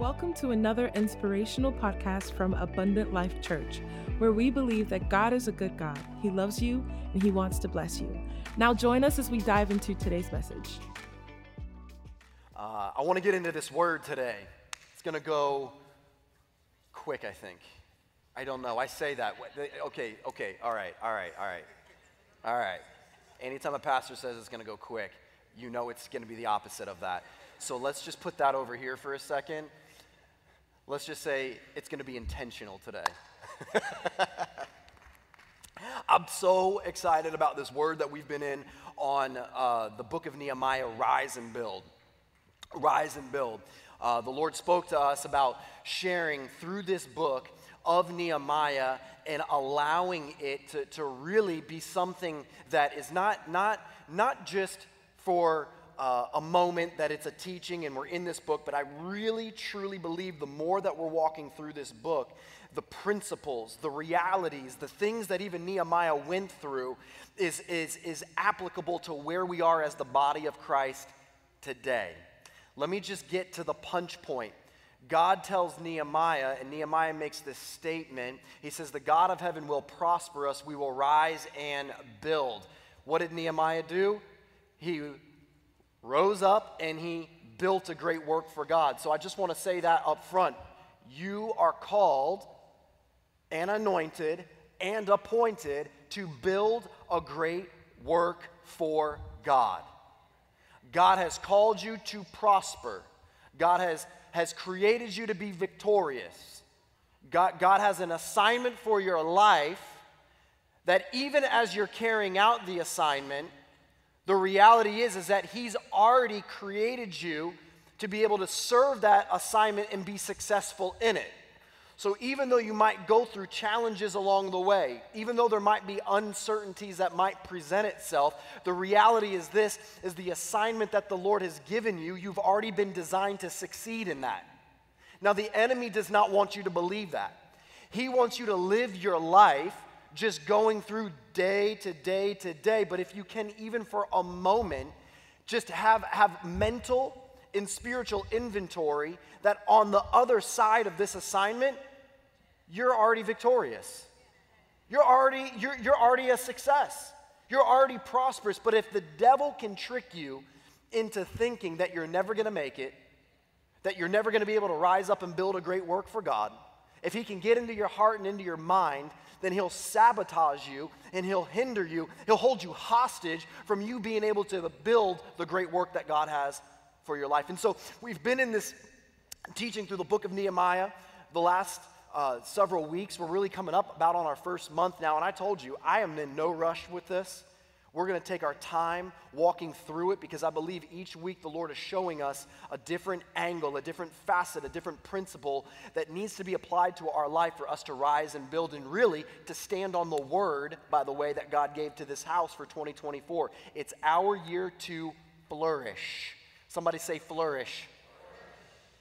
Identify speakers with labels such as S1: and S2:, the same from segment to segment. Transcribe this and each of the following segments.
S1: Welcome to another inspirational podcast from Abundant Life Church, where we believe that God is a good God. He loves you and He wants to bless you. Now, join us as we dive into today's message.
S2: Uh, I want to get into this word today. It's going to go quick, I think. I don't know. I say that. Okay, okay, all right, all right, all right, all right. Anytime a pastor says it's going to go quick, you know it's going to be the opposite of that. So let's just put that over here for a second. Let's just say it's going to be intentional today. I'm so excited about this word that we've been in on uh, the book of Nehemiah Rise and Build. Rise and Build. Uh, the Lord spoke to us about sharing through this book of Nehemiah and allowing it to, to really be something that is not, not, not just for uh, a moment that it's a teaching and we're in this book, but I really truly believe the more that we're walking through this book, the principles, the realities, the things that even Nehemiah went through is, is, is applicable to where we are as the body of Christ today. Let me just get to the punch point. God tells Nehemiah, and Nehemiah makes this statement. He says, The God of heaven will prosper us, we will rise and build. What did Nehemiah do? He rose up and he built a great work for God. So I just want to say that up front. You are called and anointed and appointed to build a great work for God. God has called you to prosper. God has, has created you to be victorious. God, God has an assignment for your life that even as you're carrying out the assignment, the reality is, is that He's already created you to be able to serve that assignment and be successful in it. So even though you might go through challenges along the way, even though there might be uncertainties that might present itself, the reality is this is the assignment that the Lord has given you, you've already been designed to succeed in that. Now the enemy does not want you to believe that. He wants you to live your life just going through day to day to day, but if you can, even for a moment, just have, have mental and spiritual inventory that on the other side of this assignment, you're already victorious. You're already, you're, you're already a success. You're already prosperous. But if the devil can trick you into thinking that you're never going to make it, that you're never going to be able to rise up and build a great work for God, if he can get into your heart and into your mind then he'll sabotage you and he'll hinder you. He'll hold you hostage from you being able to build the great work that God has for your life. And so we've been in this teaching through the book of Nehemiah the last uh, several weeks. We're really coming up about on our first month now. And I told you, I am in no rush with this. We're going to take our time walking through it because I believe each week the Lord is showing us a different angle, a different facet, a different principle that needs to be applied to our life for us to rise and build and really to stand on the word, by the way, that God gave to this house for 2024. It's our year to flourish. Somebody say flourish.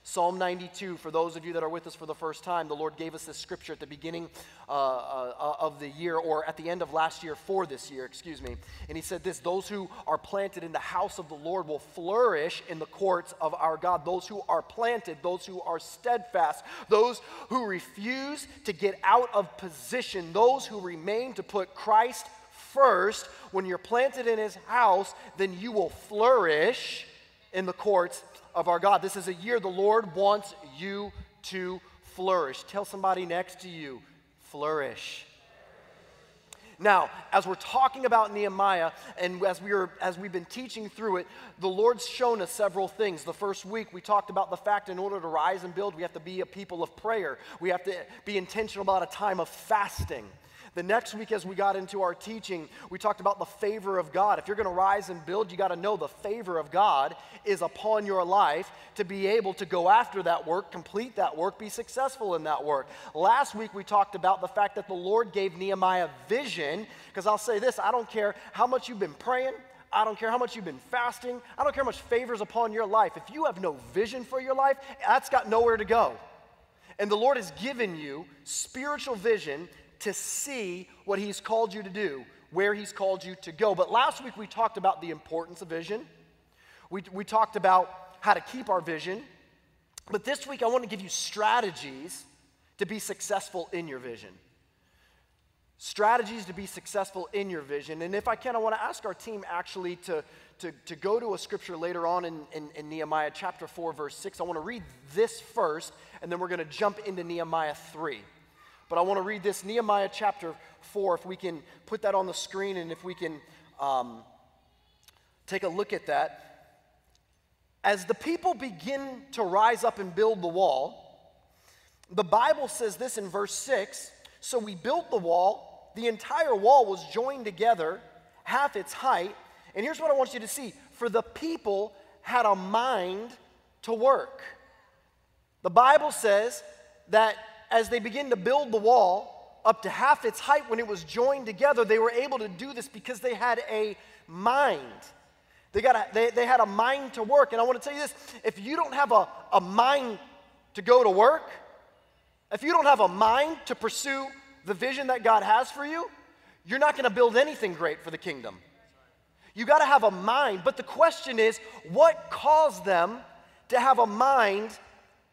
S2: Psalm 92, for those of you that are with us for the first time, the Lord gave us this scripture at the beginning uh, uh, of the year, or at the end of last year for this year, excuse me. And He said this Those who are planted in the house of the Lord will flourish in the courts of our God. Those who are planted, those who are steadfast, those who refuse to get out of position, those who remain to put Christ first. When you're planted in His house, then you will flourish in the courts of our God. This is a year the Lord wants you to flourish. Tell somebody next to you, flourish. Now, as we're talking about Nehemiah and as, we are, as we've been teaching through it, the Lord's shown us several things. The first week, we talked about the fact in order to rise and build, we have to be a people of prayer. We have to be intentional about a time of fasting. The next week, as we got into our teaching, we talked about the favor of God. If you're going to rise and build, you got to know the favor of God is upon your life to be able to go after that work, complete that work, be successful in that work. Last week, we talked about the fact that the Lord gave Nehemiah vision, because I'll say this I don't care how much you've been praying. I don't care how much you've been fasting. I don't care how much favors upon your life. If you have no vision for your life, that's got nowhere to go. And the Lord has given you spiritual vision to see what He's called you to do, where He's called you to go. But last week we talked about the importance of vision. We, we talked about how to keep our vision. But this week, I want to give you strategies to be successful in your vision. Strategies to be successful in your vision. And if I can, I want to ask our team actually to, to, to go to a scripture later on in, in, in Nehemiah chapter 4, verse 6. I want to read this first, and then we're going to jump into Nehemiah 3. But I want to read this Nehemiah chapter 4, if we can put that on the screen and if we can um, take a look at that. As the people begin to rise up and build the wall, the Bible says this in verse 6 So we built the wall, the entire wall was joined together, half its height. And here's what I want you to see for the people had a mind to work. The Bible says that as they begin to build the wall up to half its height when it was joined together, they were able to do this because they had a mind. They, got a, they, they had a mind to work. And I want to tell you this if you don't have a, a mind to go to work, if you don't have a mind to pursue the vision that God has for you, you're not going to build anything great for the kingdom. You got to have a mind. But the question is, what caused them to have a mind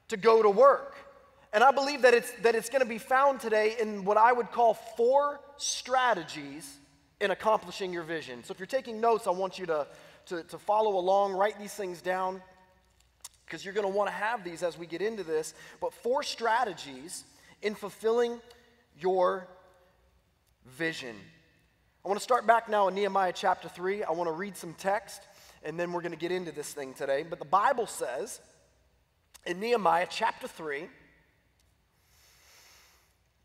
S2: to go to work? And I believe that it's, that it's going to be found today in what I would call four strategies in accomplishing your vision. So if you're taking notes, I want you to, to, to follow along, write these things down, because you're going to want to have these as we get into this. But four strategies in fulfilling your vision. I want to start back now in Nehemiah chapter 3. I want to read some text, and then we're going to get into this thing today. But the Bible says in Nehemiah chapter 3,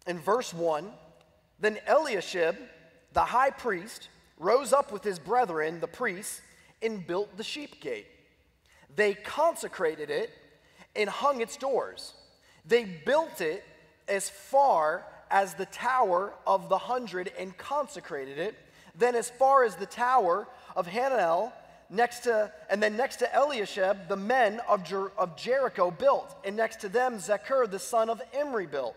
S2: in verse 1, then Eliashib, the high priest, rose up with his brethren, the priests, and built the sheep gate. They consecrated it and hung its doors. They built it as far as the tower of the hundred and consecrated it. Then as far as the tower of Hananel, next to, and then next to Eliashib, the men of, Jer- of Jericho built, and next to them Zaccur, the son of Imri, built.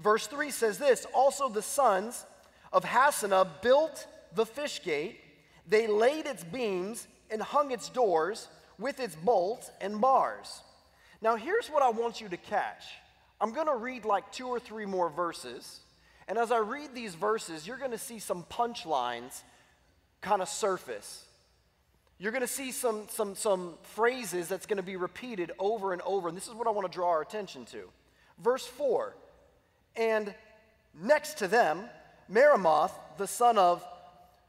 S2: Verse 3 says this Also the sons of Hassenaah built the fish gate, they laid its beams and hung its doors with its bolts and bars. Now, here's what I want you to catch. I'm going to read like two or three more verses. And as I read these verses, you're going to see some punchlines kind of surface. You're going to see some, some, some phrases that's going to be repeated over and over. And this is what I want to draw our attention to. Verse 4 And next to them, Meremoth, the son of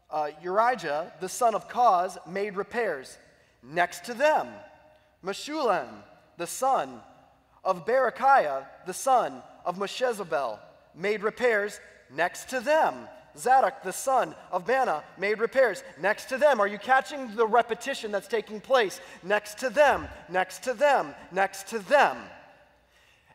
S2: uh, Urijah, the son of Koz, made repairs. Next to them, Meshullam, the son of Berechiah, the son of Meshezabel, made repairs. Next to them, Zadok, the son of Baana, made repairs. Next to them, are you catching the repetition that's taking place? Next to them, next to them, next to them.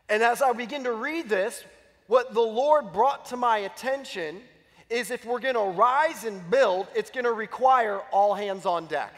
S2: And as I begin to read this, what the Lord brought to my attention is if we're going to rise and build, it's going to require all hands on deck.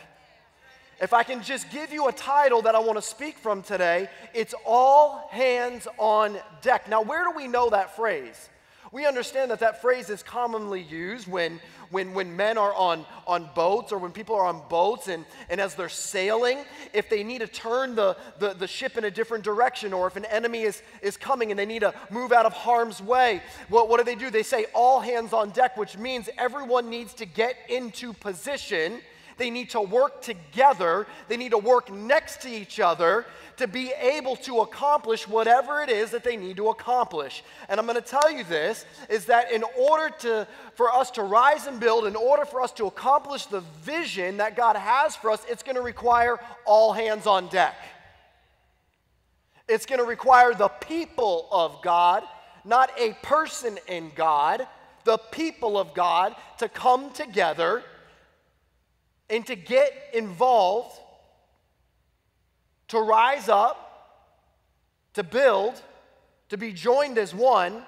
S2: If I can just give you a title that I want to speak from today, it's All Hands on Deck. Now, where do we know that phrase? We understand that that phrase is commonly used when, when, when men are on, on boats or when people are on boats and, and as they're sailing, if they need to turn the, the, the ship in a different direction or if an enemy is, is coming and they need to move out of harm's way, what, what do they do? They say all hands on deck, which means everyone needs to get into position. They need to work together. They need to work next to each other to be able to accomplish whatever it is that they need to accomplish. And I'm going to tell you this is that in order to for us to rise and build, in order for us to accomplish the vision that God has for us, it's going to require all hands on deck. It's going to require the people of God, not a person in God, the people of God to come together and to get involved to rise up, to build, to be joined as one,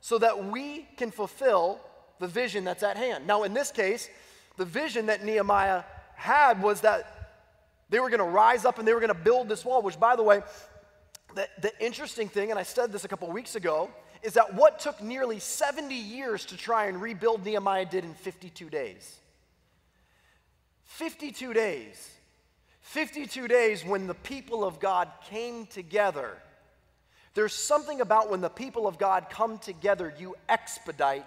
S2: so that we can fulfill the vision that's at hand. Now, in this case, the vision that Nehemiah had was that they were going to rise up and they were going to build this wall, which, by the way, the, the interesting thing, and I said this a couple weeks ago, is that what took nearly 70 years to try and rebuild Nehemiah did in 52 days. 52 days. 52 days when the people of God came together. There's something about when the people of God come together, you expedite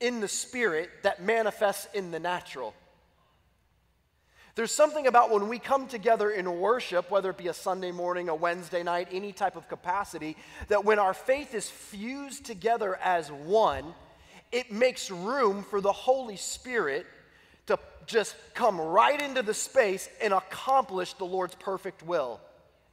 S2: in the spirit that manifests in the natural. There's something about when we come together in worship, whether it be a Sunday morning, a Wednesday night, any type of capacity, that when our faith is fused together as one, it makes room for the Holy Spirit just come right into the space and accomplish the Lord's perfect will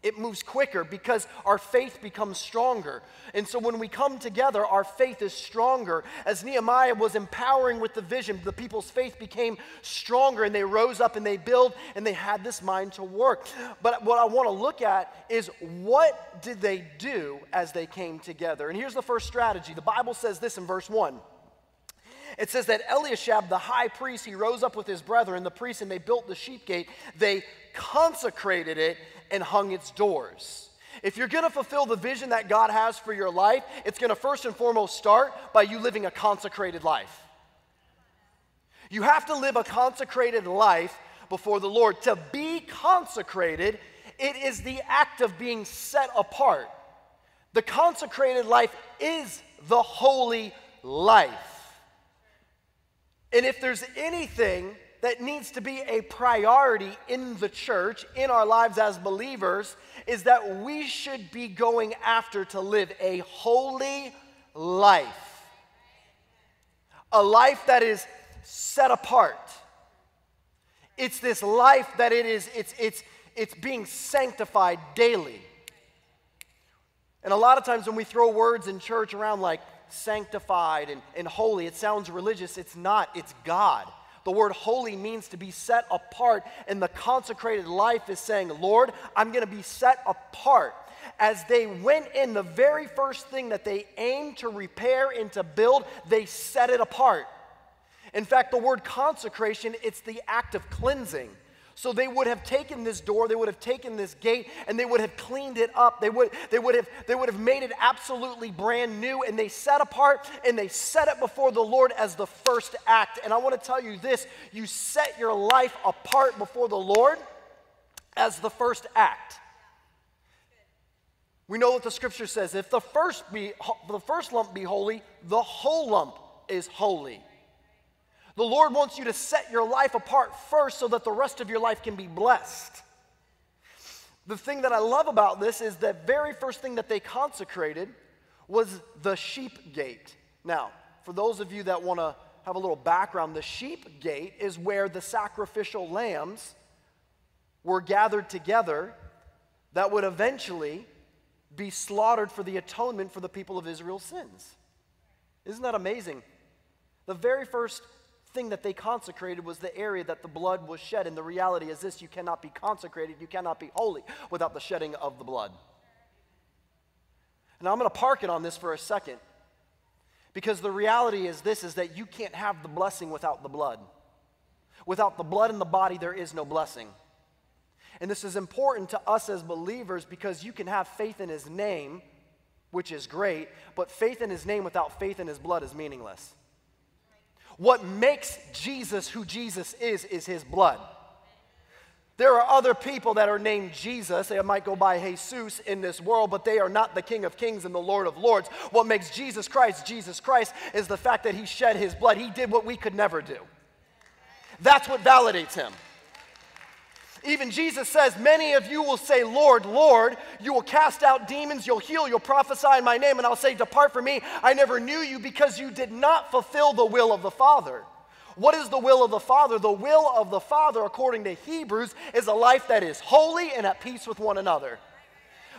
S2: it moves quicker because our faith becomes stronger. And so when we come together, our faith is stronger. As Nehemiah was empowering with the vision, the people's faith became stronger and they rose up and they built and they had this mind to work. But what I want to look at is what did they do as they came together? And here's the first strategy. The Bible says this in verse 1. It says that Eliashib, the high priest, he rose up with his brethren, the priests, and they built the sheep gate. They consecrated it and hung its doors. If you're gonna fulfill the vision that God has for your life, it's gonna first and foremost start by you living a consecrated life. You have to live a consecrated life before the Lord. To be consecrated, it is the act of being set apart. The consecrated life is the holy life. And if there's anything that needs to be a priority in the church, in our lives as believers, is that we should be going after to live a holy life. A life that is set apart. It's this life that it is, it's, it's, it's being sanctified daily. And a lot of times when we throw words in church around like sanctified and, and holy, it sounds religious. It's not, it's God. The word holy means to be set apart, and the consecrated life is saying, Lord, I'm going to be set apart. As they went in, the very first thing that they aimed to repair and to build, they set it apart. In fact, the word consecration, it's the act of cleansing. So they would have taken this door, they would have taken this gate, and they would have cleaned it up. They would, they would, have, they would have made it absolutely brand new, and they set apart and they set it before the Lord as the first act. And I want to tell you this you set your life apart before the Lord as the first act. We know what the scripture says. If the first, be, the first lump be holy, the whole lump is holy. The Lord wants you to set your life apart first so that the rest of your life can be blessed. The thing that I love about this is the very first thing that they consecrated was the sheep gate. Now, for those of you that want to have a little background, the sheep gate is where the sacrificial lambs were gathered together that would eventually be slaughtered for the atonement for the people of Israel's sins. Isn't that amazing? The very first thing that they consecrated was the area that the blood was shed. And the reality is this you cannot be consecrated, you cannot be holy without the shedding of the blood. Now I'm going to park it on this for a second. Because the reality is this is that you can't have the blessing without the blood. Without the blood in the body, there is no blessing. And this is important to us as believers because you can have faith in his name, which is great, but faith in his name without faith in his blood is meaningless. What makes Jesus who Jesus is, is his blood. There are other people that are named Jesus. They might go by Jesus in this world, but they are not the King of Kings and the Lord of Lords. What makes Jesus Christ Jesus Christ is the fact that he shed his blood. He did what we could never do. That's what validates him. Even Jesus says, Many of you will say, Lord, Lord, you will cast out demons, you'll heal, you'll prophesy in my name, and I'll say, Depart from me. I never knew you because you did not fulfill the will of the Father. What is the will of the Father? The will of the Father, according to Hebrews, is a life that is holy and at peace with one another.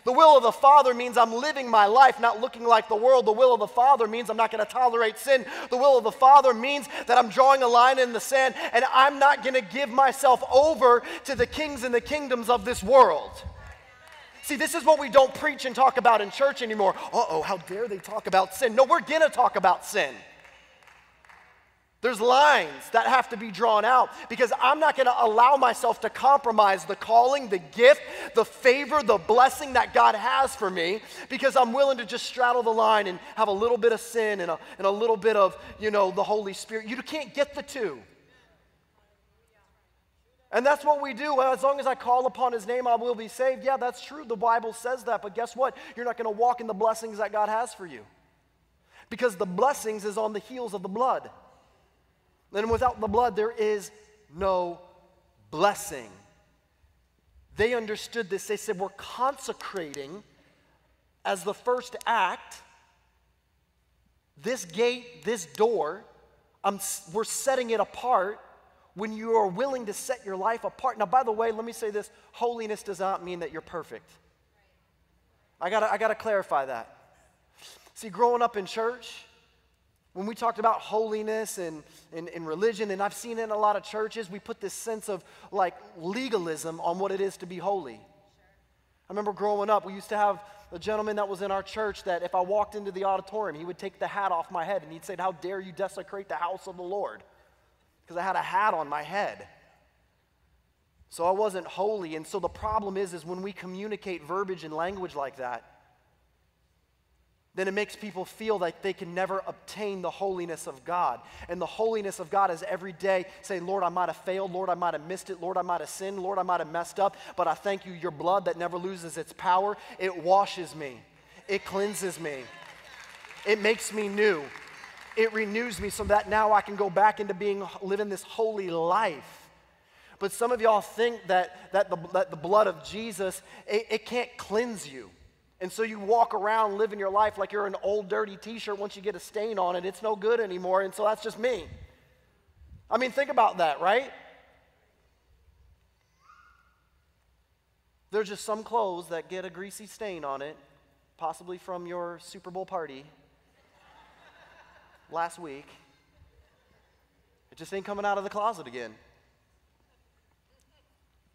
S2: The will of the Father means I'm living my life not looking like the world. The will of the Father means I'm not going to tolerate sin. The will of the Father means that I'm drawing a line in the sand and I'm not going to give myself over to the kings and the kingdoms of this world. See, this is what we don't preach and talk about in church anymore. Uh oh, how dare they talk about sin? No, we're going to talk about sin. There's lines that have to be drawn out because I'm not going to allow myself to compromise the calling, the gift, the favor, the blessing that God has for me because I'm willing to just straddle the line and have a little bit of sin and a, and a little bit of, you know, the Holy Spirit. You can't get the two. And that's what we do. As long as I call upon his name, I will be saved. Yeah, that's true. The Bible says that. But guess what? You're not going to walk in the blessings that God has for you. Because the blessings is on the heels of the blood. And without the blood, there is no blessing. They understood this. They said, We're consecrating as the first act this gate, this door. Um, I'm, we're setting it apart when you are willing to set your life apart. Now, by the way, let me say this holiness does not mean that you're perfect. I gotta, I gotta clarify that. See, growing up in church, when we talked about holiness and, and, and, religion, and I've seen it in a lot of churches, we put this sense of like legalism on what it is to be holy. I remember growing up, we used to have a gentleman that was in our church that if I walked into the auditorium, he would take the hat off my head and he'd say, How dare you desecrate the house of the Lord? because I had a hat on my head. So I wasn't holy. And so the problem is, is when we communicate verbiage and language like that, then it makes people feel like they can never obtain the holiness of God. And the holiness of God is every day saying, Lord, I might have failed. Lord, I might have missed it. Lord, I might have sinned. Lord, I might have messed up. But I thank you, your blood that never loses its power, it washes me, it cleanses me, it makes me new it renews me so that now I can go back into being living this holy life. But some of y'all think that, that, the, that the blood of Jesus, it, it can't cleanse you. And so you walk around living your life like you're an old dirty t shirt. Once you get a stain on it, it's no good anymore. And so that's just me. I mean, think about that, right? There's just some clothes that get a greasy stain on it, possibly from your Super Bowl party last week. It just ain't coming out of the closet again.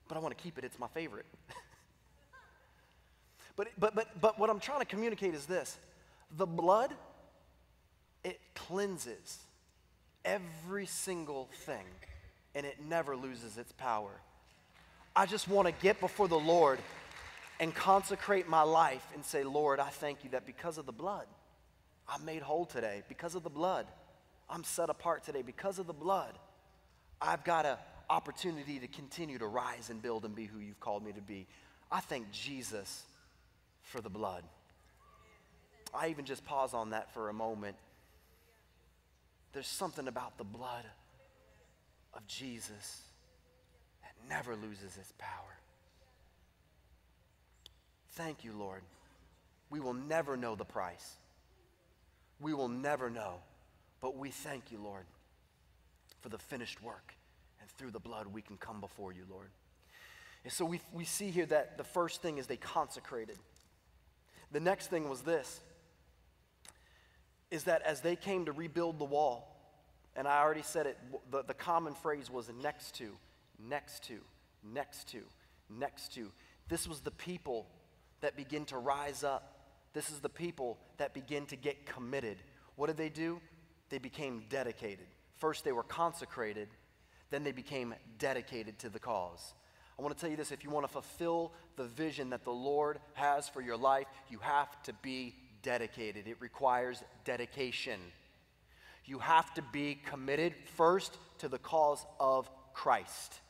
S2: But I want to keep it, it's my favorite. but, but, but, but what I'm trying to communicate is this the blood, it cleanses every single thing, and it never loses its power. I just want to get before the Lord and consecrate my life and say, Lord, I thank you that because of the blood, I'm made whole today because of the blood. I'm set apart today because of the blood. I've got an opportunity to continue to rise and build and be who you've called me to be. I thank Jesus for the blood. I even just pause on that for a moment. There's something about the blood of Jesus that never loses its power. Thank you, Lord. We will never know the price we will never know. But we thank you, Lord, for the finished work. And through the blood, we can come before you, Lord. And so we, we see here that the first thing is they consecrated. The next thing was this is that as they came to rebuild the wall, and I already said it, the, the common phrase was next to, next to, next to, next to. This was the people that begin to rise up this is the people that begin to get committed. What did they do? They became dedicated. First, they were consecrated, then, they became dedicated to the cause. I want to tell you this if you want to fulfill the vision that the Lord has for your life, you have to be dedicated. It requires dedication. You have to be committed first to the cause of Christ.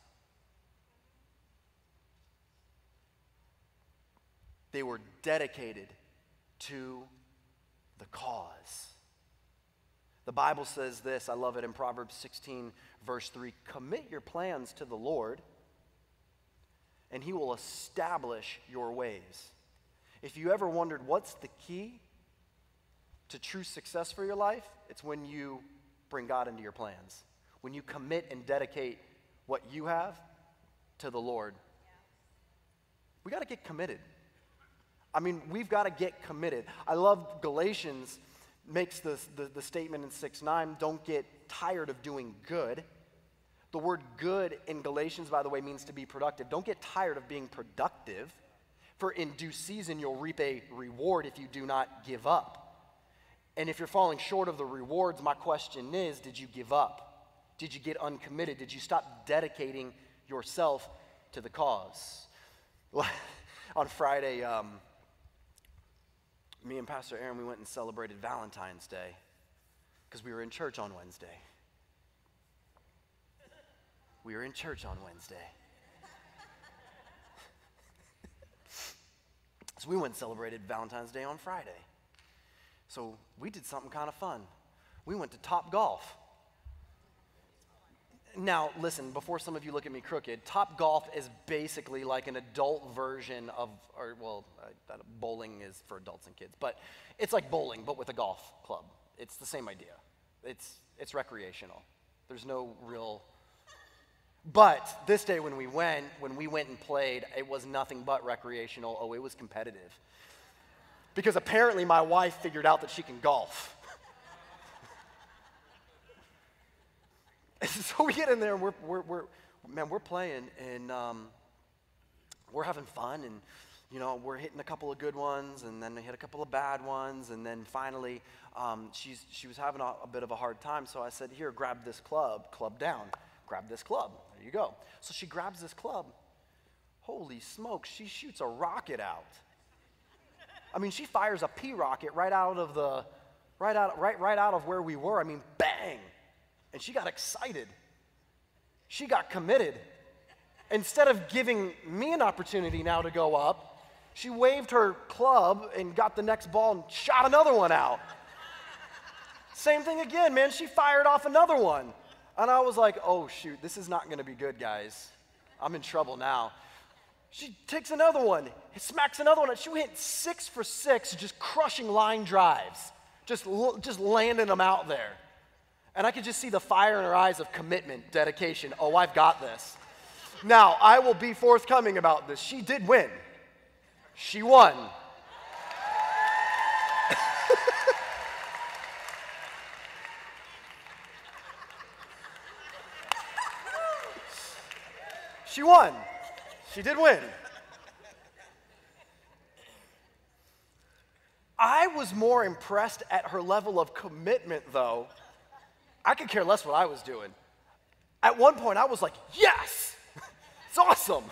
S2: They were dedicated to the cause. The Bible says this, I love it in Proverbs 16, verse 3 Commit your plans to the Lord, and he will establish your ways. If you ever wondered what's the key to true success for your life, it's when you bring God into your plans. When you commit and dedicate what you have to the Lord. We got to get committed. I mean, we've got to get committed. I love Galatians makes the, the, the statement in 6 9 don't get tired of doing good. The word good in Galatians, by the way, means to be productive. Don't get tired of being productive, for in due season you'll reap a reward if you do not give up. And if you're falling short of the rewards, my question is did you give up? Did you get uncommitted? Did you stop dedicating yourself to the cause? On Friday, um, me and Pastor Aaron, we went and celebrated Valentine's Day because we were in church on Wednesday we were in church on Wednesday. so we went and celebrated Valentine's Day on Friday. So we did something kind of fun. We went to Top Golf. Now, listen, before some of you look at me crooked, Top Golf is basically like an adult version of, or well, uh, bowling is for adults and kids, but it's like bowling, but with a golf club. It's the same idea. It's, it's recreational. There's no real but this day when we went, when we went and played, it was nothing but recreational. Oh, it was competitive. Because apparently my wife figured out that she can golf. so we get in there and we're, we're, we're man, we're playing and um, we're having fun and, you know, we're hitting a couple of good ones and then we hit a couple of bad ones and then finally um, she's, she was having a, a bit of a hard time. So I said, here, grab this club, club down, grab this club. There you go. So she grabs this club. Holy smoke, she shoots a rocket out. I mean, she fires a P rocket right out of the, right out, right, right out of where we were. I mean, bang. And she got excited. She got committed. Instead of giving me an opportunity now to go up, she waved her club and got the next ball and shot another one out. Same thing again, man. She fired off another one. And I was like, oh, shoot, this is not going to be good, guys. I'm in trouble now. She takes another one, smacks another one. She went six for six, just crushing line drives, just, just landing them out there. And I could just see the fire in her eyes of commitment, dedication. Oh, I've got this. Now, I will be forthcoming about this. She did win. She won. She won. She did win. I was more impressed at her level of commitment, though, I could care less what I was doing. At one point, I was like, yes, it's awesome.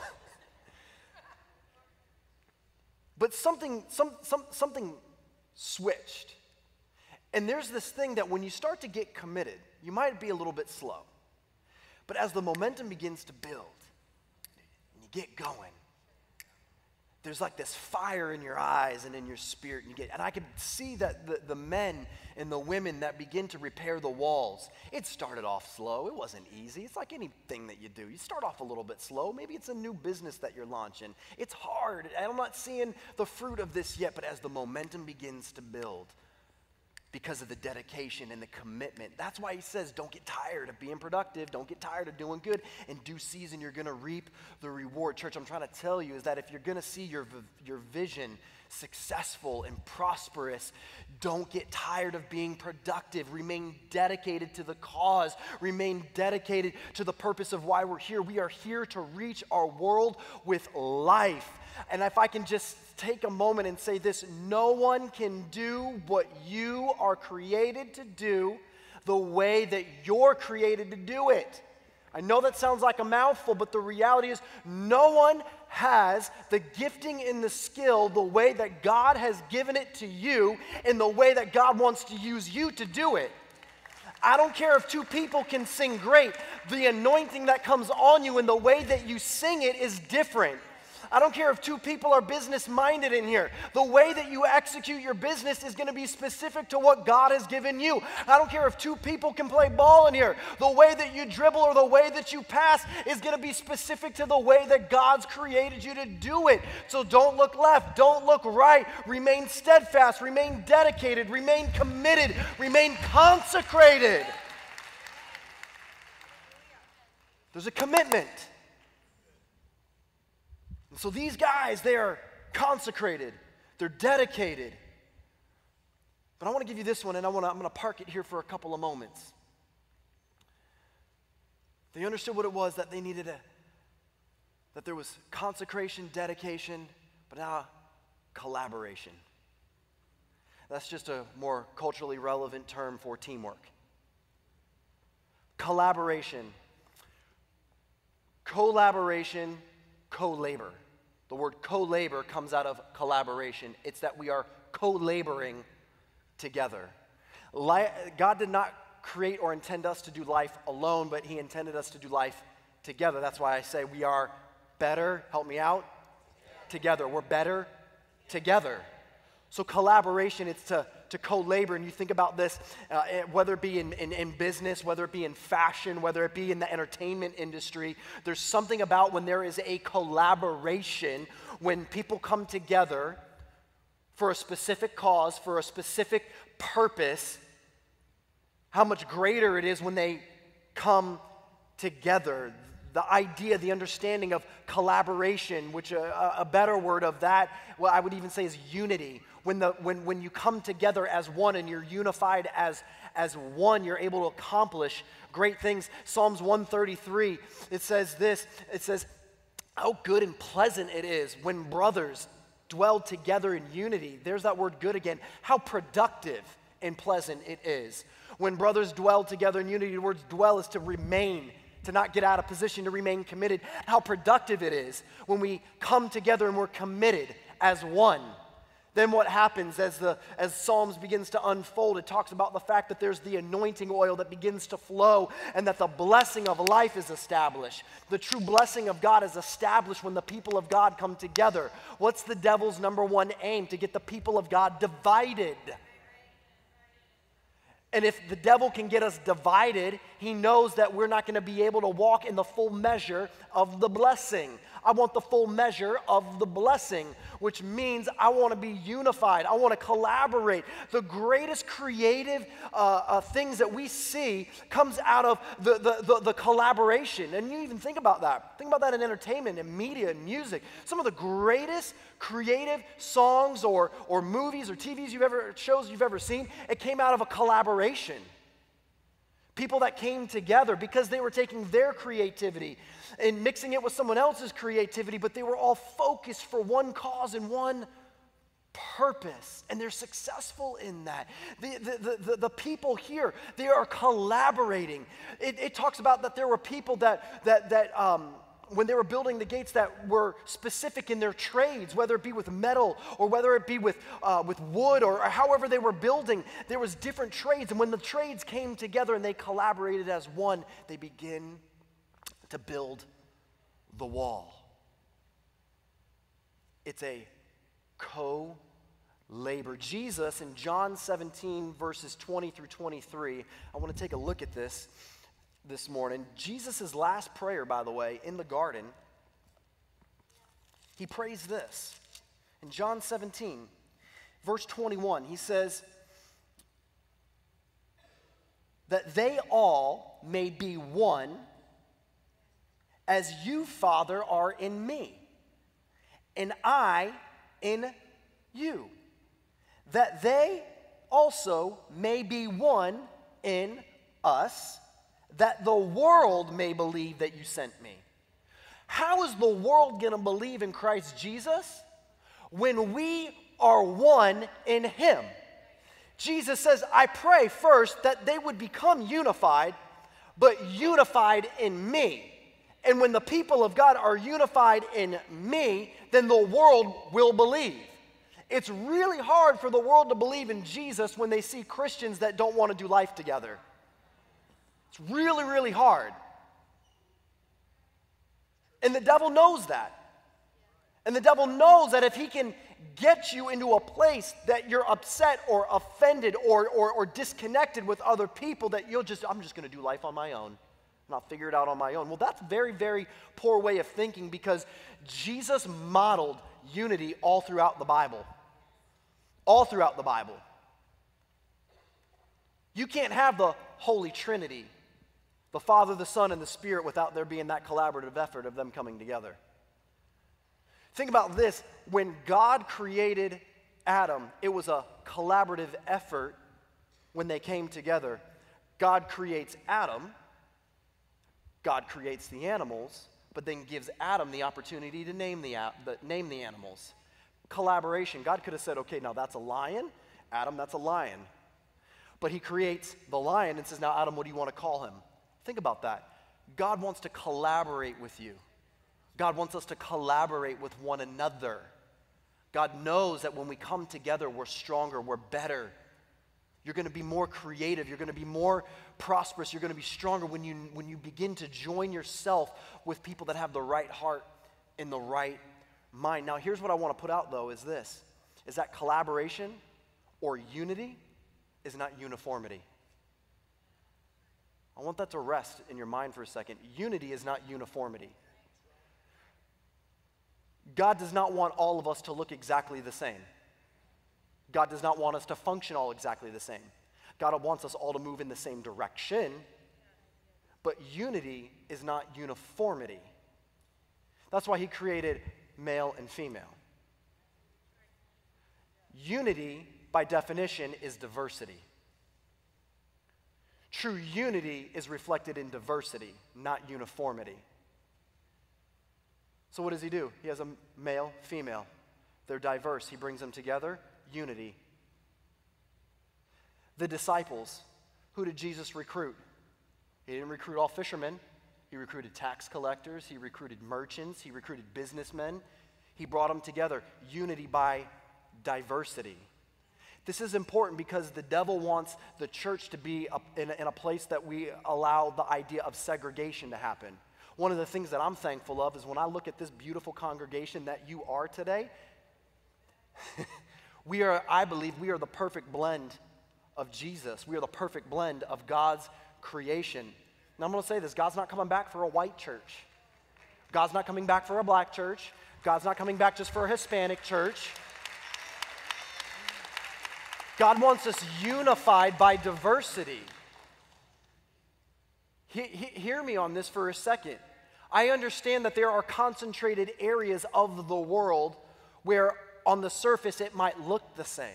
S2: But something, some, some, something switched. And there's this thing that when you start to get committed, you might be a little bit slow. But as the momentum begins to build you get going, there's like this fire in your eyes and in your spirit. And, you get, and I could see that the, the men and the women that begin to repair the walls, it started off slow. It wasn't easy. It's like anything that you do. You start off a little bit slow. Maybe it's a new business that you're launching. It's hard. I'm not seeing the fruit of this yet, but as the momentum begins to build, because of the dedication and the commitment. That's why he says, don't get tired of being productive. Don't get tired of doing good. In due season, you're going to reap the reward. Church, I'm trying to tell you is that if you're going to see your, your vision successful and prosperous, don't get tired of being productive. Remain dedicated to the cause. Remain dedicated to the purpose of why we're here. We are here to reach our world with life. And if I can just take a moment and say this no one can do what you are created to do the way that you're created to do it. I know that sounds like a mouthful, but the reality is no one has the gifting and the skill the way that God has given it to you and the way that God wants to use you to do it. I don't care if two people can sing great, the anointing that comes on you and the way that you sing it is different. I don't care if two people are business minded in here. The way that you execute your business is going to be specific to what God has given you. I don't care if two people can play ball in here. The way that you dribble or the way that you pass is going to be specific to the way that God's created you to do it. So don't look left, don't look right. Remain steadfast, remain dedicated, remain committed, remain consecrated. There's a commitment. So these guys, they are consecrated, they're dedicated. But I want to give you this one, and I want to, I'm going to park it here for a couple of moments. They understood what it was that they needed a, that there was consecration, dedication, but now collaboration. That's just a more culturally relevant term for teamwork. Collaboration. Collaboration, co labor. The word co labor comes out of collaboration. It's that we are co laboring together. God did not create or intend us to do life alone, but He intended us to do life together. That's why I say we are better. Help me out. Together. We're better together. So, collaboration, it's to, to co labor. And you think about this, uh, eh, whether it be in, in, in, business, whether it be in fashion, whether it be in the entertainment industry, there's something about when there is a collaboration, when people come together for a specific cause, for a specific purpose, how much greater it is when they come together the idea, the understanding of collaboration, which a, a, better word of that, I would even say is unity. When, the, when, when you come together as one and you're unified as, as one, you're able to accomplish great things. Psalms 133, it says this it says, How good and pleasant it is when brothers dwell together in unity. There's that word good again. How productive and pleasant it is. When brothers dwell together in unity, the word dwell is to remain to not get out of position, to remain committed, how productive it is when we come together and we're committed as one. Then what happens as the as Psalms begins to unfold, it talks about the fact that there's the anointing oil that begins to flow and that the blessing of life is established. The true blessing of God is established when the people of God come together. What's the devil's number one aim? To get the people of God divided. And if the devil can get us divided, he knows that we're not going to be able to walk in the full measure of the blessing. I want the full measure of the blessing, which means I want to be unified. I want to collaborate. The greatest creative uh, uh, things that we see comes out of the, the, the, the collaboration. And you even think about that. Think about that in entertainment and media and music. Some of the greatest creative songs or, or movies or TVs you've ever, shows you've ever seen, it came out of a collaboration. People that came together because they were taking their creativity and mixing it with someone else's creativity, but they were all focused for one cause and one purpose and they're successful in that. The, the, the, the, people here they are collaborating. It, it talks about that there were people that that that um, when they were building the gates that were specific in their trades, whether it be with metal or whether it be with, uh, with wood or, or however they were building, there was different trades. And when the trades came together and they collaborated as one, they begin to build the wall. It's a co labor. Jesus in John 17, verses 20 through 23, I want to take a look at this this morning. Jesus' last prayer, by the way, in the garden, he prays this. In John 17, verse 21, he says, That they all may be one, as you, Father, are in me, and I in you, that they also may be one in us that the world may believe that you sent me. How is the world going to believe in Christ Jesus? When we are one in Him. Jesus says, I pray first that they would become unified, but unified in me. And when the people of God are unified in me, then the world will believe. It's really hard for the world to believe in Jesus when they see Christians that don't want to do life together. It's really, really hard. And the devil knows that. And the devil knows that if he can get you into a place that you're upset or offended or, or, or disconnected with other people, that you'll just, I'm just going to do life on my own and I'll figure it out on my own. Well, that's a very, very poor way of thinking because Jesus modeled unity all throughout the Bible. All throughout the Bible. You can't have the Holy Trinity the Father, the Son, and the Spirit without there being that collaborative effort of them coming together. Think about this when God created Adam, it was a collaborative effort when they came together. God creates Adam, God creates the animals, but then gives Adam the opportunity to name the, the, name the animals. Collaboration. God could have said, okay, now that's a lion. Adam, that's a lion. But he creates the lion and says, now, Adam, what do you want to call him? Think about that. God wants to collaborate with you. God wants us to collaborate with one another. God knows that when we come together, we're stronger, we're better. You're going to be more creative, you're going to be more prosperous, you're going to be stronger when you, when you begin to join yourself with people that have the right heart and the right mind. Now, here's what I want to put out, though, is this is that collaboration or unity is not uniformity. I want that to rest in your mind for a second. Unity is not uniformity. God does not want all of us to look exactly the same. God does not want us to function all exactly the same. God wants us all to move in the same direction, but unity is not uniformity. That's why He created male and female. Unity, by definition, is diversity. True unity is reflected in diversity, not uniformity. So, what does he do? He has a male, female. They're diverse. He brings them together, unity. The disciples, who did Jesus recruit? He didn't recruit all fishermen. He recruited tax collectors. He recruited merchants. He recruited businessmen. He brought them together. Unity by diversity. This is important because the devil wants the church to be in a, place that we allow the idea of segregation to happen. One of the things that I'm thankful of is when I look at this beautiful congregation that you are today, we are, I believe, we are the perfect blend of Jesus. We are the perfect blend of God's creation. Now I'm going to say this God's not coming back for a white church, God's not coming back for a black church, God's not coming back just for a Hispanic church. God wants us unified by diversity. He, he, hear me on this for a second. I understand that there are concentrated areas of the world where on the surface it might look the same.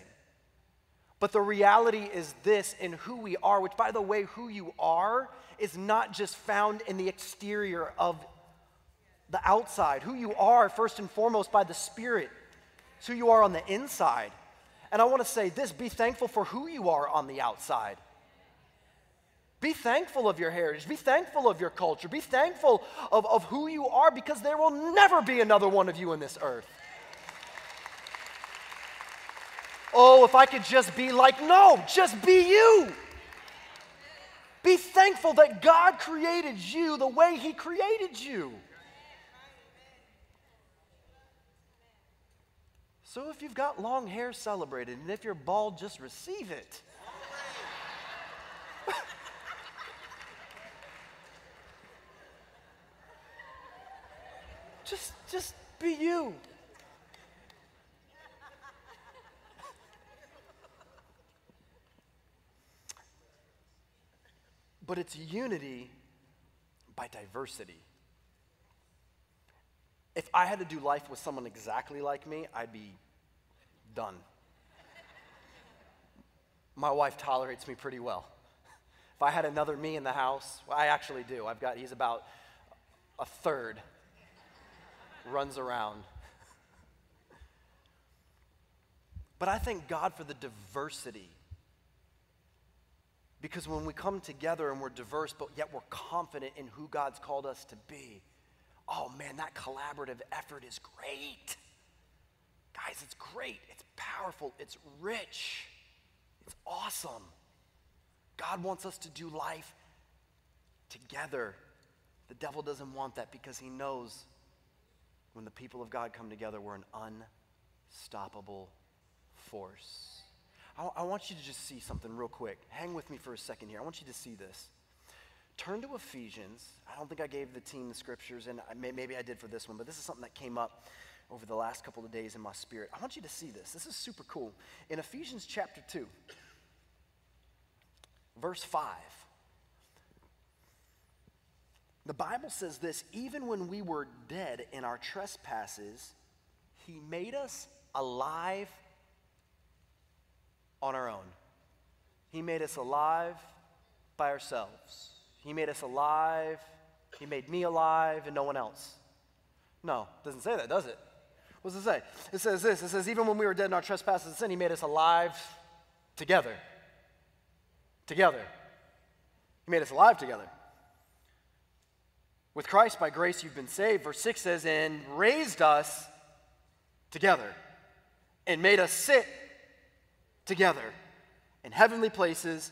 S2: But the reality is this in who we are, which, by the way, who you are is not just found in the exterior of the outside. Who you are, first and foremost, by the Spirit. It's who you are on the inside. And I want to say this be thankful for who you are on the outside. Be thankful of your heritage. Be thankful of your culture. Be thankful of, of who you are because there will never be another one of you in this earth. Oh, if I could just be like, no, just be you. Be thankful that God created you the way He created you. So if you've got long hair, celebrate it. And if you're bald, just receive it. just, just be you. but it's unity by diversity. If I had to do life with someone exactly like me, I'd be done. My wife tolerates me pretty well. If I had another me in the house, well, I actually do. I've got, he's about a third, runs around. But I thank God for the diversity. Because when we come together and we're diverse, but yet we're confident in who God's called us to be, oh man, that collaborative effort is great. Guys, it's great. It's powerful. It's rich. It's awesome. God wants us to do life together. The devil doesn't want that because he knows when the people of God come together, we're an unstoppable force. I, I want you to just see something real quick. Hang with me for a second here. I want you to see this. Turn to Ephesians. I don't think I gave the team the scriptures, and I, maybe I did for this one, but this is something that came up over the last couple of days in my spirit. I want you to see this. This is super cool. In Ephesians chapter 2, verse 5, the Bible says this even when we were dead in our trespasses, he made us alive on our own. He made us alive by ourselves. He made us alive. He made me alive and no one else. No, doesn't say that, does it? What does it say? It says this it says, even when we were dead in our trespasses and sin, He made us alive together. Together. He made us alive together. With Christ, by grace, you've been saved. Verse 6 says, and raised us together and made us sit together in heavenly places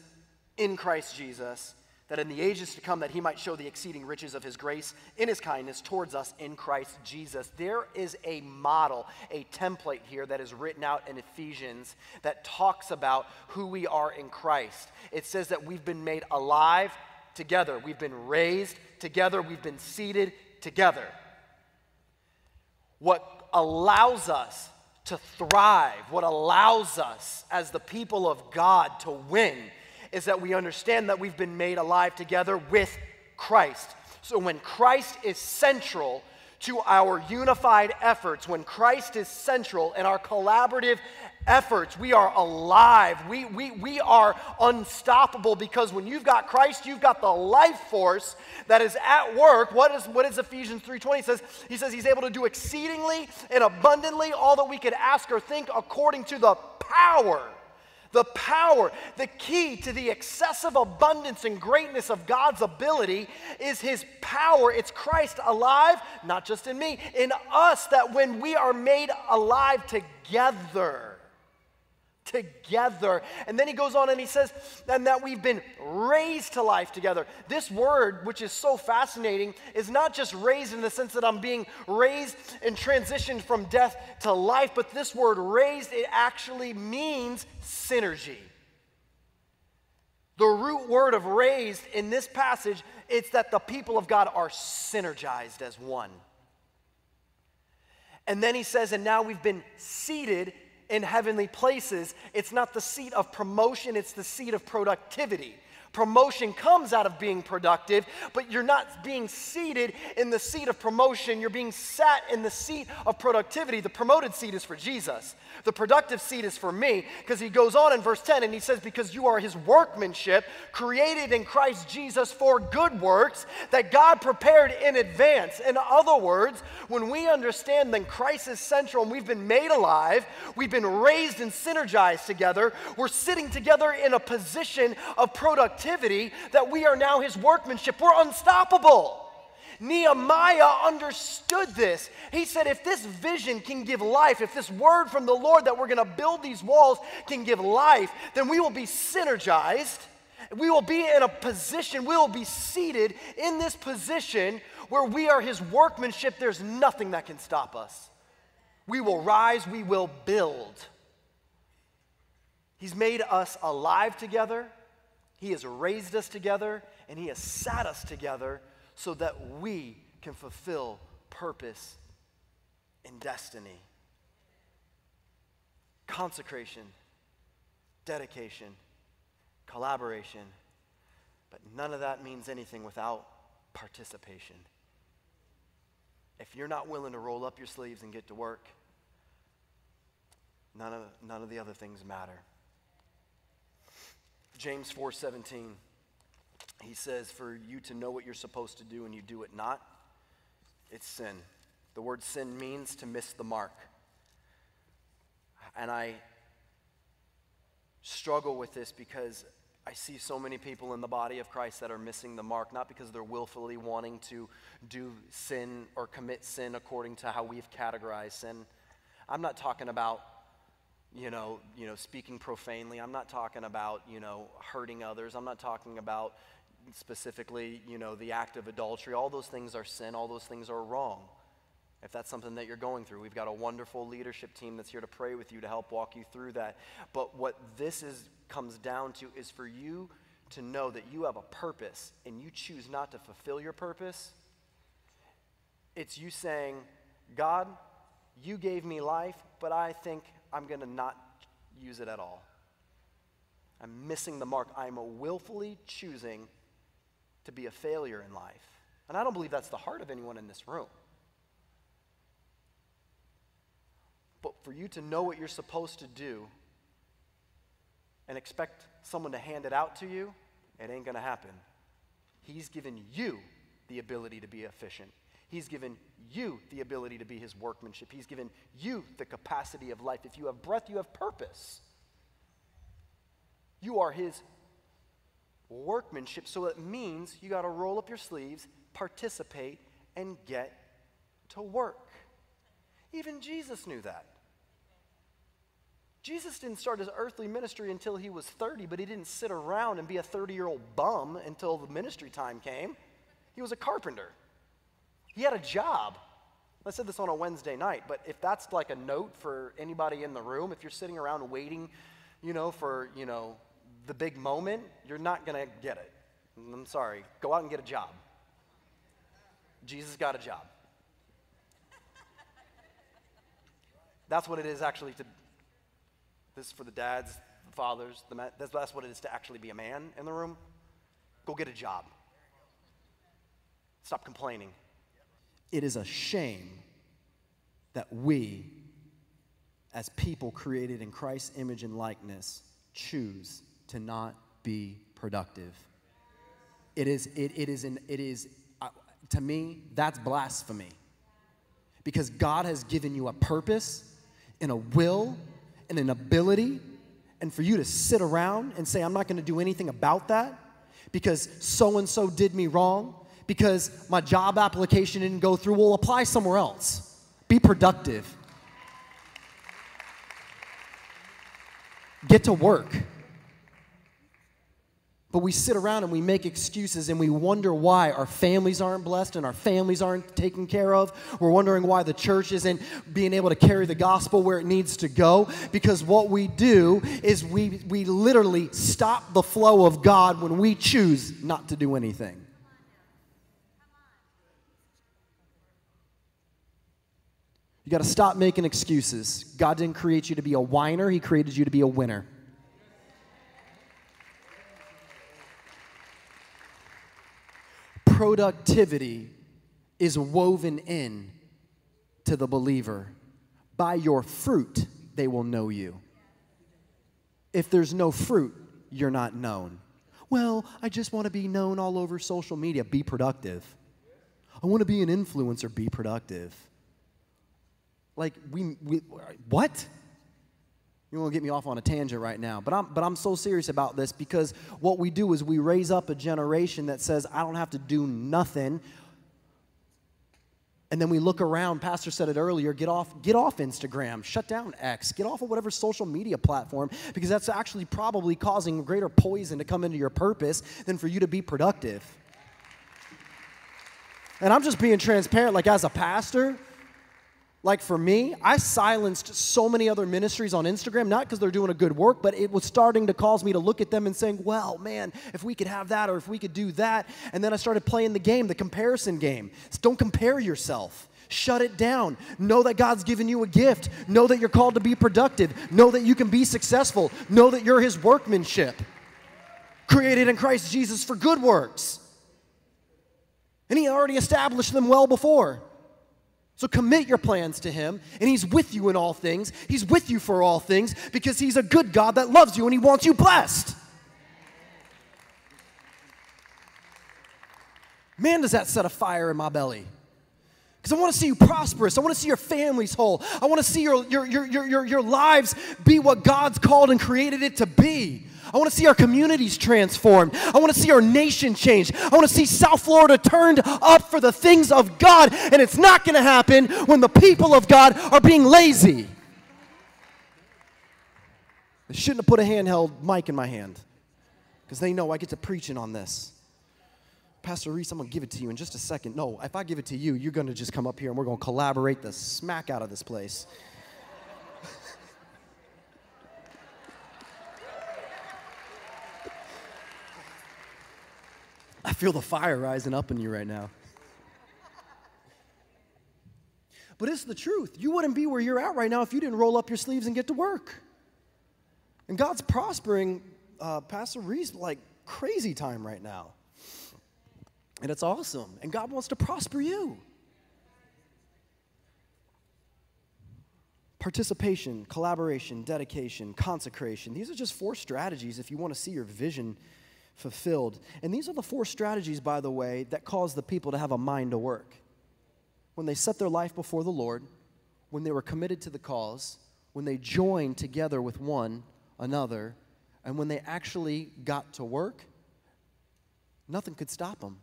S2: in Christ Jesus that in the ages to come that he might show the exceeding riches of his grace in his kindness towards us in Christ Jesus. There is a model, a template here that is written out in Ephesians that talks about who we are in Christ. It says that we've been made alive together, we've been raised together, we've been seated together. What allows us to thrive, what allows us as the people of God to win is that we understand that we've been made alive together with Christ. So when Christ is central to our unified efforts, when Christ is central in our collaborative efforts, we are alive. We, we, we are unstoppable because when you've got Christ, you've got the life force that is at work. What is, what is Ephesians 3.20 says? He says he's able to do exceedingly and abundantly all that we could ask or think according to the power the power, the key to the excessive abundance and greatness of God's ability is His power. It's Christ alive, not just in me, in us, that when we are made alive together, together. And then he goes on and he says, and that we've been raised to life together. This word, which is so fascinating, is not just raised in the sense that I'm being raised and transitioned from death to life, but this word raised, it actually means synergy. The root word of raised in this passage, it's that the people of God are synergized as one. And then he says, and now we've been seated in heavenly places. It's not the seat of promotion, it's the seat of productivity. Promotion comes out of being productive, but you're not being seated in the seat of promotion. You're being sat in the seat of productivity. The promoted seat is for Jesus. The productive seat is for me because he goes on in verse 10 and he says, Because you are his workmanship, created in Christ Jesus for good works that God prepared in advance. In other words, when we understand that Christ is central and we've been made alive, we've been raised and synergized together, we're sitting together in a position of productivity that we are now his workmanship. We're unstoppable. Nehemiah understood this. He said, if this vision can give life, if this word from the Lord that we're going to build these walls can give life, then we will be synergized. We will be in a position, we will be seated in this position where we are his workmanship. There's nothing that can stop us. We will rise, we will build. He's made us alive together, He has raised us together, and He has sat us together so that we can fulfill purpose and destiny. Consecration, dedication, collaboration, but none of that means anything without participation. If you're not willing to roll up your sleeves and get to work, none of, none of the other things matter. James 4:17 he says, for you to know what you're supposed to do and you do it not, it's sin. The word sin means to miss the mark. And I struggle with this because I see so many people in the body of Christ that are missing the mark, not because they're willfully wanting to do sin or commit sin according to how we've categorized sin. I'm not talking about you know, you know, speaking profanely. I'm not talking about, you know, hurting others. I'm not talking about, specifically, you know, the act of adultery. All those things are sin, all those things are wrong. If that's something that you're going through, we've got a wonderful leadership team that's here to pray with you to help walk you through that. But what this is comes down to is for you to know that you have a purpose and you choose not to fulfill your purpose. It's you saying, God, you gave me life, but I think I'm going to not use it at all. I'm missing the mark. I'm willfully choosing to be a failure in life. And I don't believe that's the heart of anyone in this room. But for you to know what you're supposed to do and expect someone to hand it out to you, it ain't going to happen. He's given you the ability to be efficient. He's given you the ability to be his workmanship. He's given you the capacity of life. If you have breath, you have purpose. You are his workmanship. So it means you got to roll up your sleeves, participate, and get to work. Even Jesus knew that. Jesus didn't start his earthly ministry until he was 30, but he didn't sit around and be a 30 year old bum until the ministry time came. He was a carpenter, he had a job. I said this on a Wednesday night, but if that's like a note for anybody in the room, if you're sitting around waiting, you know, for, you know, the big moment, you're not going to get it. I'm sorry. Go out and get a job. Jesus got a job. That's what it is actually to, this is for the dads, the fathers, the that's, that's what it is to actually be a man in the room. Go get a job. Stop complaining. It is a shame that we, as people created in Christ's image and likeness, choose to not be productive. It is, it, it is, an, it is uh, to me, that's blasphemy. Because God has given you a purpose and a will and an ability, and for you to sit around and say, I'm not gonna do anything about that because so and so did me wrong, because my job application didn't go through, well, apply somewhere else. Be productive. Get to work. But we sit around and we make excuses and we wonder why our families aren't blessed and our families aren't taken care of. We're wondering why the church isn't being able to carry the gospel where it needs to go. Because what we do is we, we literally stop the flow of God when we choose not to do anything. You got to stop making excuses. God didn't create you to be a whiner, He created you to be a winner. productivity is woven in to the believer. By your fruit, they will know you. If there's no fruit, you're not known. Well, I just want to be known all over social media. Be productive. I want to be an influencer. Be productive. Like, we, we what? You want to get me off on a tangent right now, but I'm, but I'm so serious about this because what we do is we raise up a generation that says, I don't have to do nothing. And then we look around, Pastor said it earlier, get off, get off Instagram, shut down X, get off of whatever social media platform, because that's actually probably causing greater poison to come into your purpose than for you to be productive. And I'm just being transparent, like as a pastor, like for me, I silenced so many other ministries on Instagram, not because they're doing a good work, but it was starting to cause me to look at them and saying, well, man, if we could have that or if we could do that. And then I started playing the game, the comparison game. Don't compare yourself. Shut it down. Know that God's given you a gift. Know that you're called to be productive. Know that you can be successful. Know that you're His workmanship, created in Christ Jesus for good works. And He already established them well before. So commit your plans to Him, and He's with you in all things. He's with you for all things because He's a good God that loves you and He wants you blessed. Man, does that set a fire in my belly. Because I want to see you prosperous. I want to see your families whole. I want to see your, your, your, your, your lives be what God's called and created it to be. I want to see our communities transformed. I want to see our nation change. I want to see South Florida turned up for the things of God. And it's not going to happen when the people of God are being lazy. I shouldn't have put a handheld mic in my hand because they know I get to preaching on this. Pastor Reese, I'm going to give it to you in just a second. No, if I give it to you, you're going to just come up here and we're going to collaborate the smack out of this place. I feel the fire rising up in you right now. But it's the truth. You wouldn't be where you're at right now if you didn't roll up your sleeves and get to work. And God's prospering uh, Pastor Reese like crazy time right now. And it's awesome. And God wants to prosper you. Participation, collaboration, dedication, consecration. These are just four strategies if you want to see your vision fulfilled. And these are the four strategies, by the way, that cause the people to have a mind to work. When they set their life before the Lord, when they were committed to the cause, when they joined together with one another, and when they actually got to work, nothing could stop them.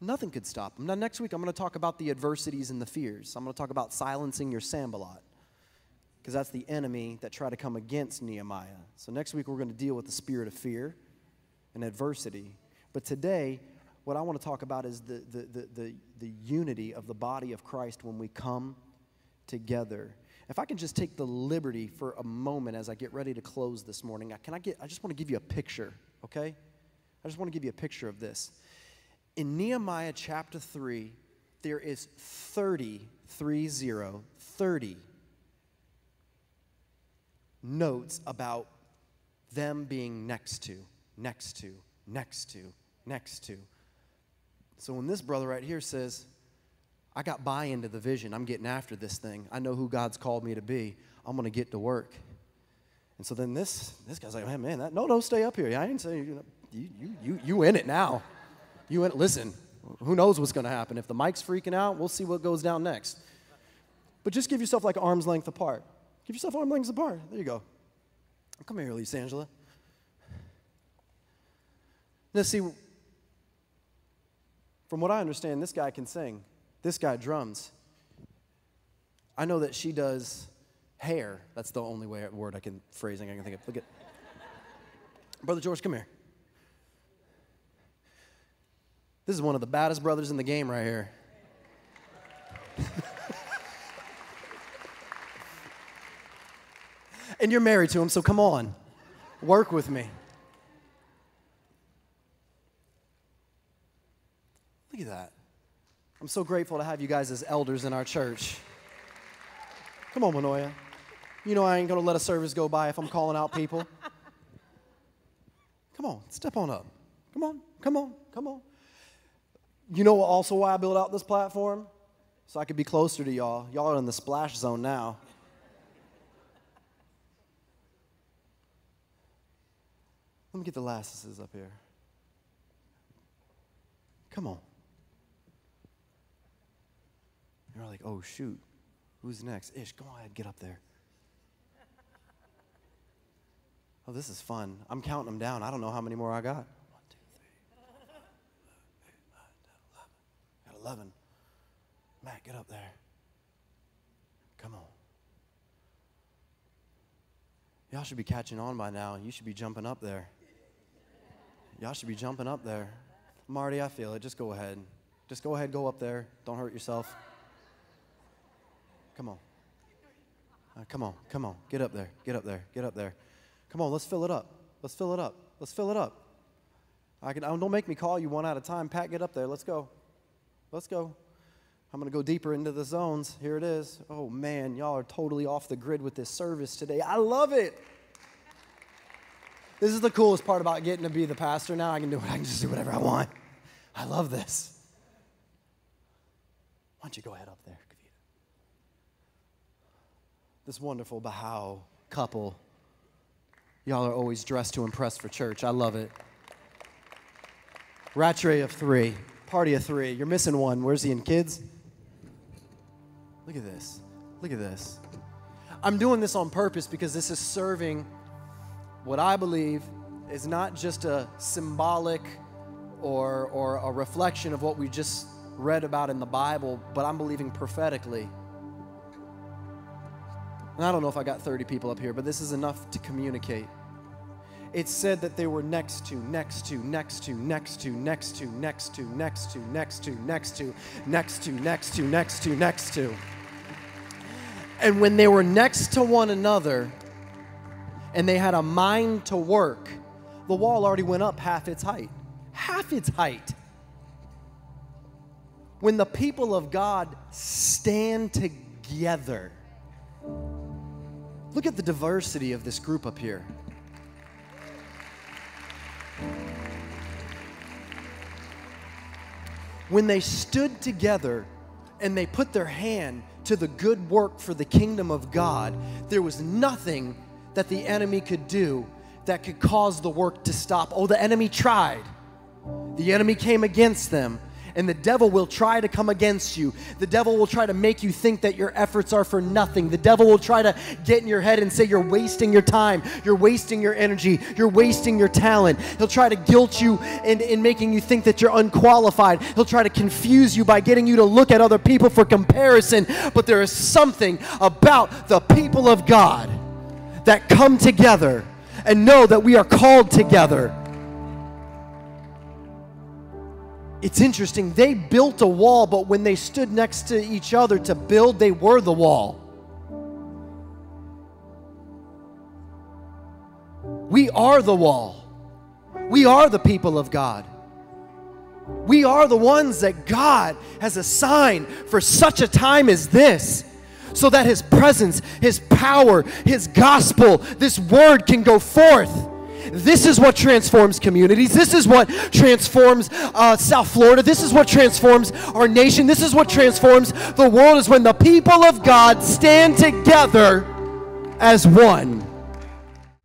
S2: Nothing could stop them. Now, next week, I'm going to talk about the adversities and the fears. I'm going to talk about silencing your Sanballat, because that's the enemy that tried to come against Nehemiah. So next week we're going to deal with the spirit of fear and adversity. But today, what I want to talk about is the, the, the, the, the unity of the body of Christ when we come together. If I can just take the liberty for a moment as I get ready to close this morning, can I get I just want to give you a picture, okay? I just want to give you a picture of this. In Nehemiah chapter 3, there is 30, 3 0, 30 notes about them being next to, next to, next to, next to. So when this brother right here says, I got buy into the vision, I'm getting after this thing, I know who God's called me to be, I'm going to get to work. And so then this, this guy's like, hey, man, that, no, no, stay up here. I you, know, you, you, you, you in it now. You it. Listen, who knows what's going to happen. If the mic's freaking out, we'll see what goes down next. But just give yourself like arm's length apart. Give yourself arm's length apart. There you go. Come here, Lisa Angela. Now, see, from what I understand, this guy can sing. This guy drums. I know that she does hair. That's the only way, word I can phrasing I can think of. Look at Brother George, come here. This is one of the baddest brothers in the game right here. and you're married to him, so come on, work with me. Look at that. I'm so grateful to have you guys as elders in our church. Come on, Manoia. You know I ain't gonna let a service go by if I'm calling out people. Come on, step on up. Come on, come on, come on. You know also why I built out this platform? So I could be closer to y'all. Y'all are in the splash zone now. Let me get the lasses up here. Come on. You're like, oh, shoot. Who's next? Ish, go ahead, get up there. Oh, this is fun. I'm counting them down. I don't know how many more I got. One, two, three, got 11. Matt, get up there. Come on. Y'all should be catching on by now. You should be jumping up there. Y'all should be jumping up there. Marty, I feel it. Just go ahead. Just go ahead, go up there. Don't hurt yourself. Come on. Uh, come on, come on. Get up there, get up there, get up there. Come on, let's fill it up. Let's fill it up. Let's fill it up. I can, don't make me call you one at a time. Pat, get up there. Let's go. Let's go. I'm going to go deeper into the zones. Here it is. Oh, man, y'all are totally off the grid with this service today. I love it. This is the coolest part about getting to be the pastor now. I can do it. I can just do whatever I want. I love this. Why don't you go ahead up there? Kavita? This wonderful Bahau couple. Y'all are always dressed to impress for church. I love it. Rattray of three, party of three. You're missing one. Where's he in kids? Look at this. Look at this. I'm doing this on purpose because this is serving what I believe is not just a symbolic or, or a reflection of what we just read about in the Bible, but I'm believing prophetically and I don't know if I got 30 people up here, but this is enough to communicate. It said that they were next to, next to, next to, next to, next to, next to, next to, next to, next to, next to, next to, next to, next to. And when they were next to one another and they had a mind to work, the wall already went up half its height. Half its height. When the people of God stand together, Look at the diversity of this group up here. When they stood together and they put their hand to the good work for the kingdom of God, there was nothing that the enemy could do that could cause the work to stop. Oh, the enemy tried. The enemy came against them And the devil will try to come against you. The devil will try to make you think that your efforts are for nothing. The devil will try to get in your head and say you're wasting your time, you're wasting your energy, you're wasting your talent. He'll try to guilt you in, in making you think that you're unqualified. He'll try to confuse you by getting you to look at other people for comparison. But there is something about the people of God that come together and know that we are called together it's interesting. They built a wall, but when they stood next to each other to build, they were the wall. We are the wall. We are the people of God. We are the ones that God has assigned for such a time as this so that His presence, His power, His gospel, this word can go forth. This is what transforms communities. This is what transforms uh, South Florida. This is what transforms our nation. This is what transforms the world is when the people of God stand together as one.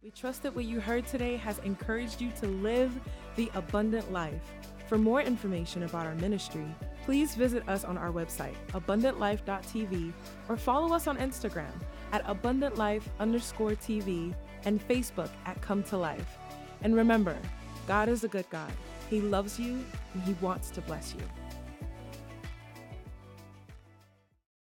S1: We trust that what you heard today has encouraged you to live the abundant life. For more information about our ministry, please visit us on our website, abundantlife.tv, or follow us on Instagram at abundantlife underscore TV and Facebook at Come to Life. And remember, God is a good God. He loves you and He wants to bless you.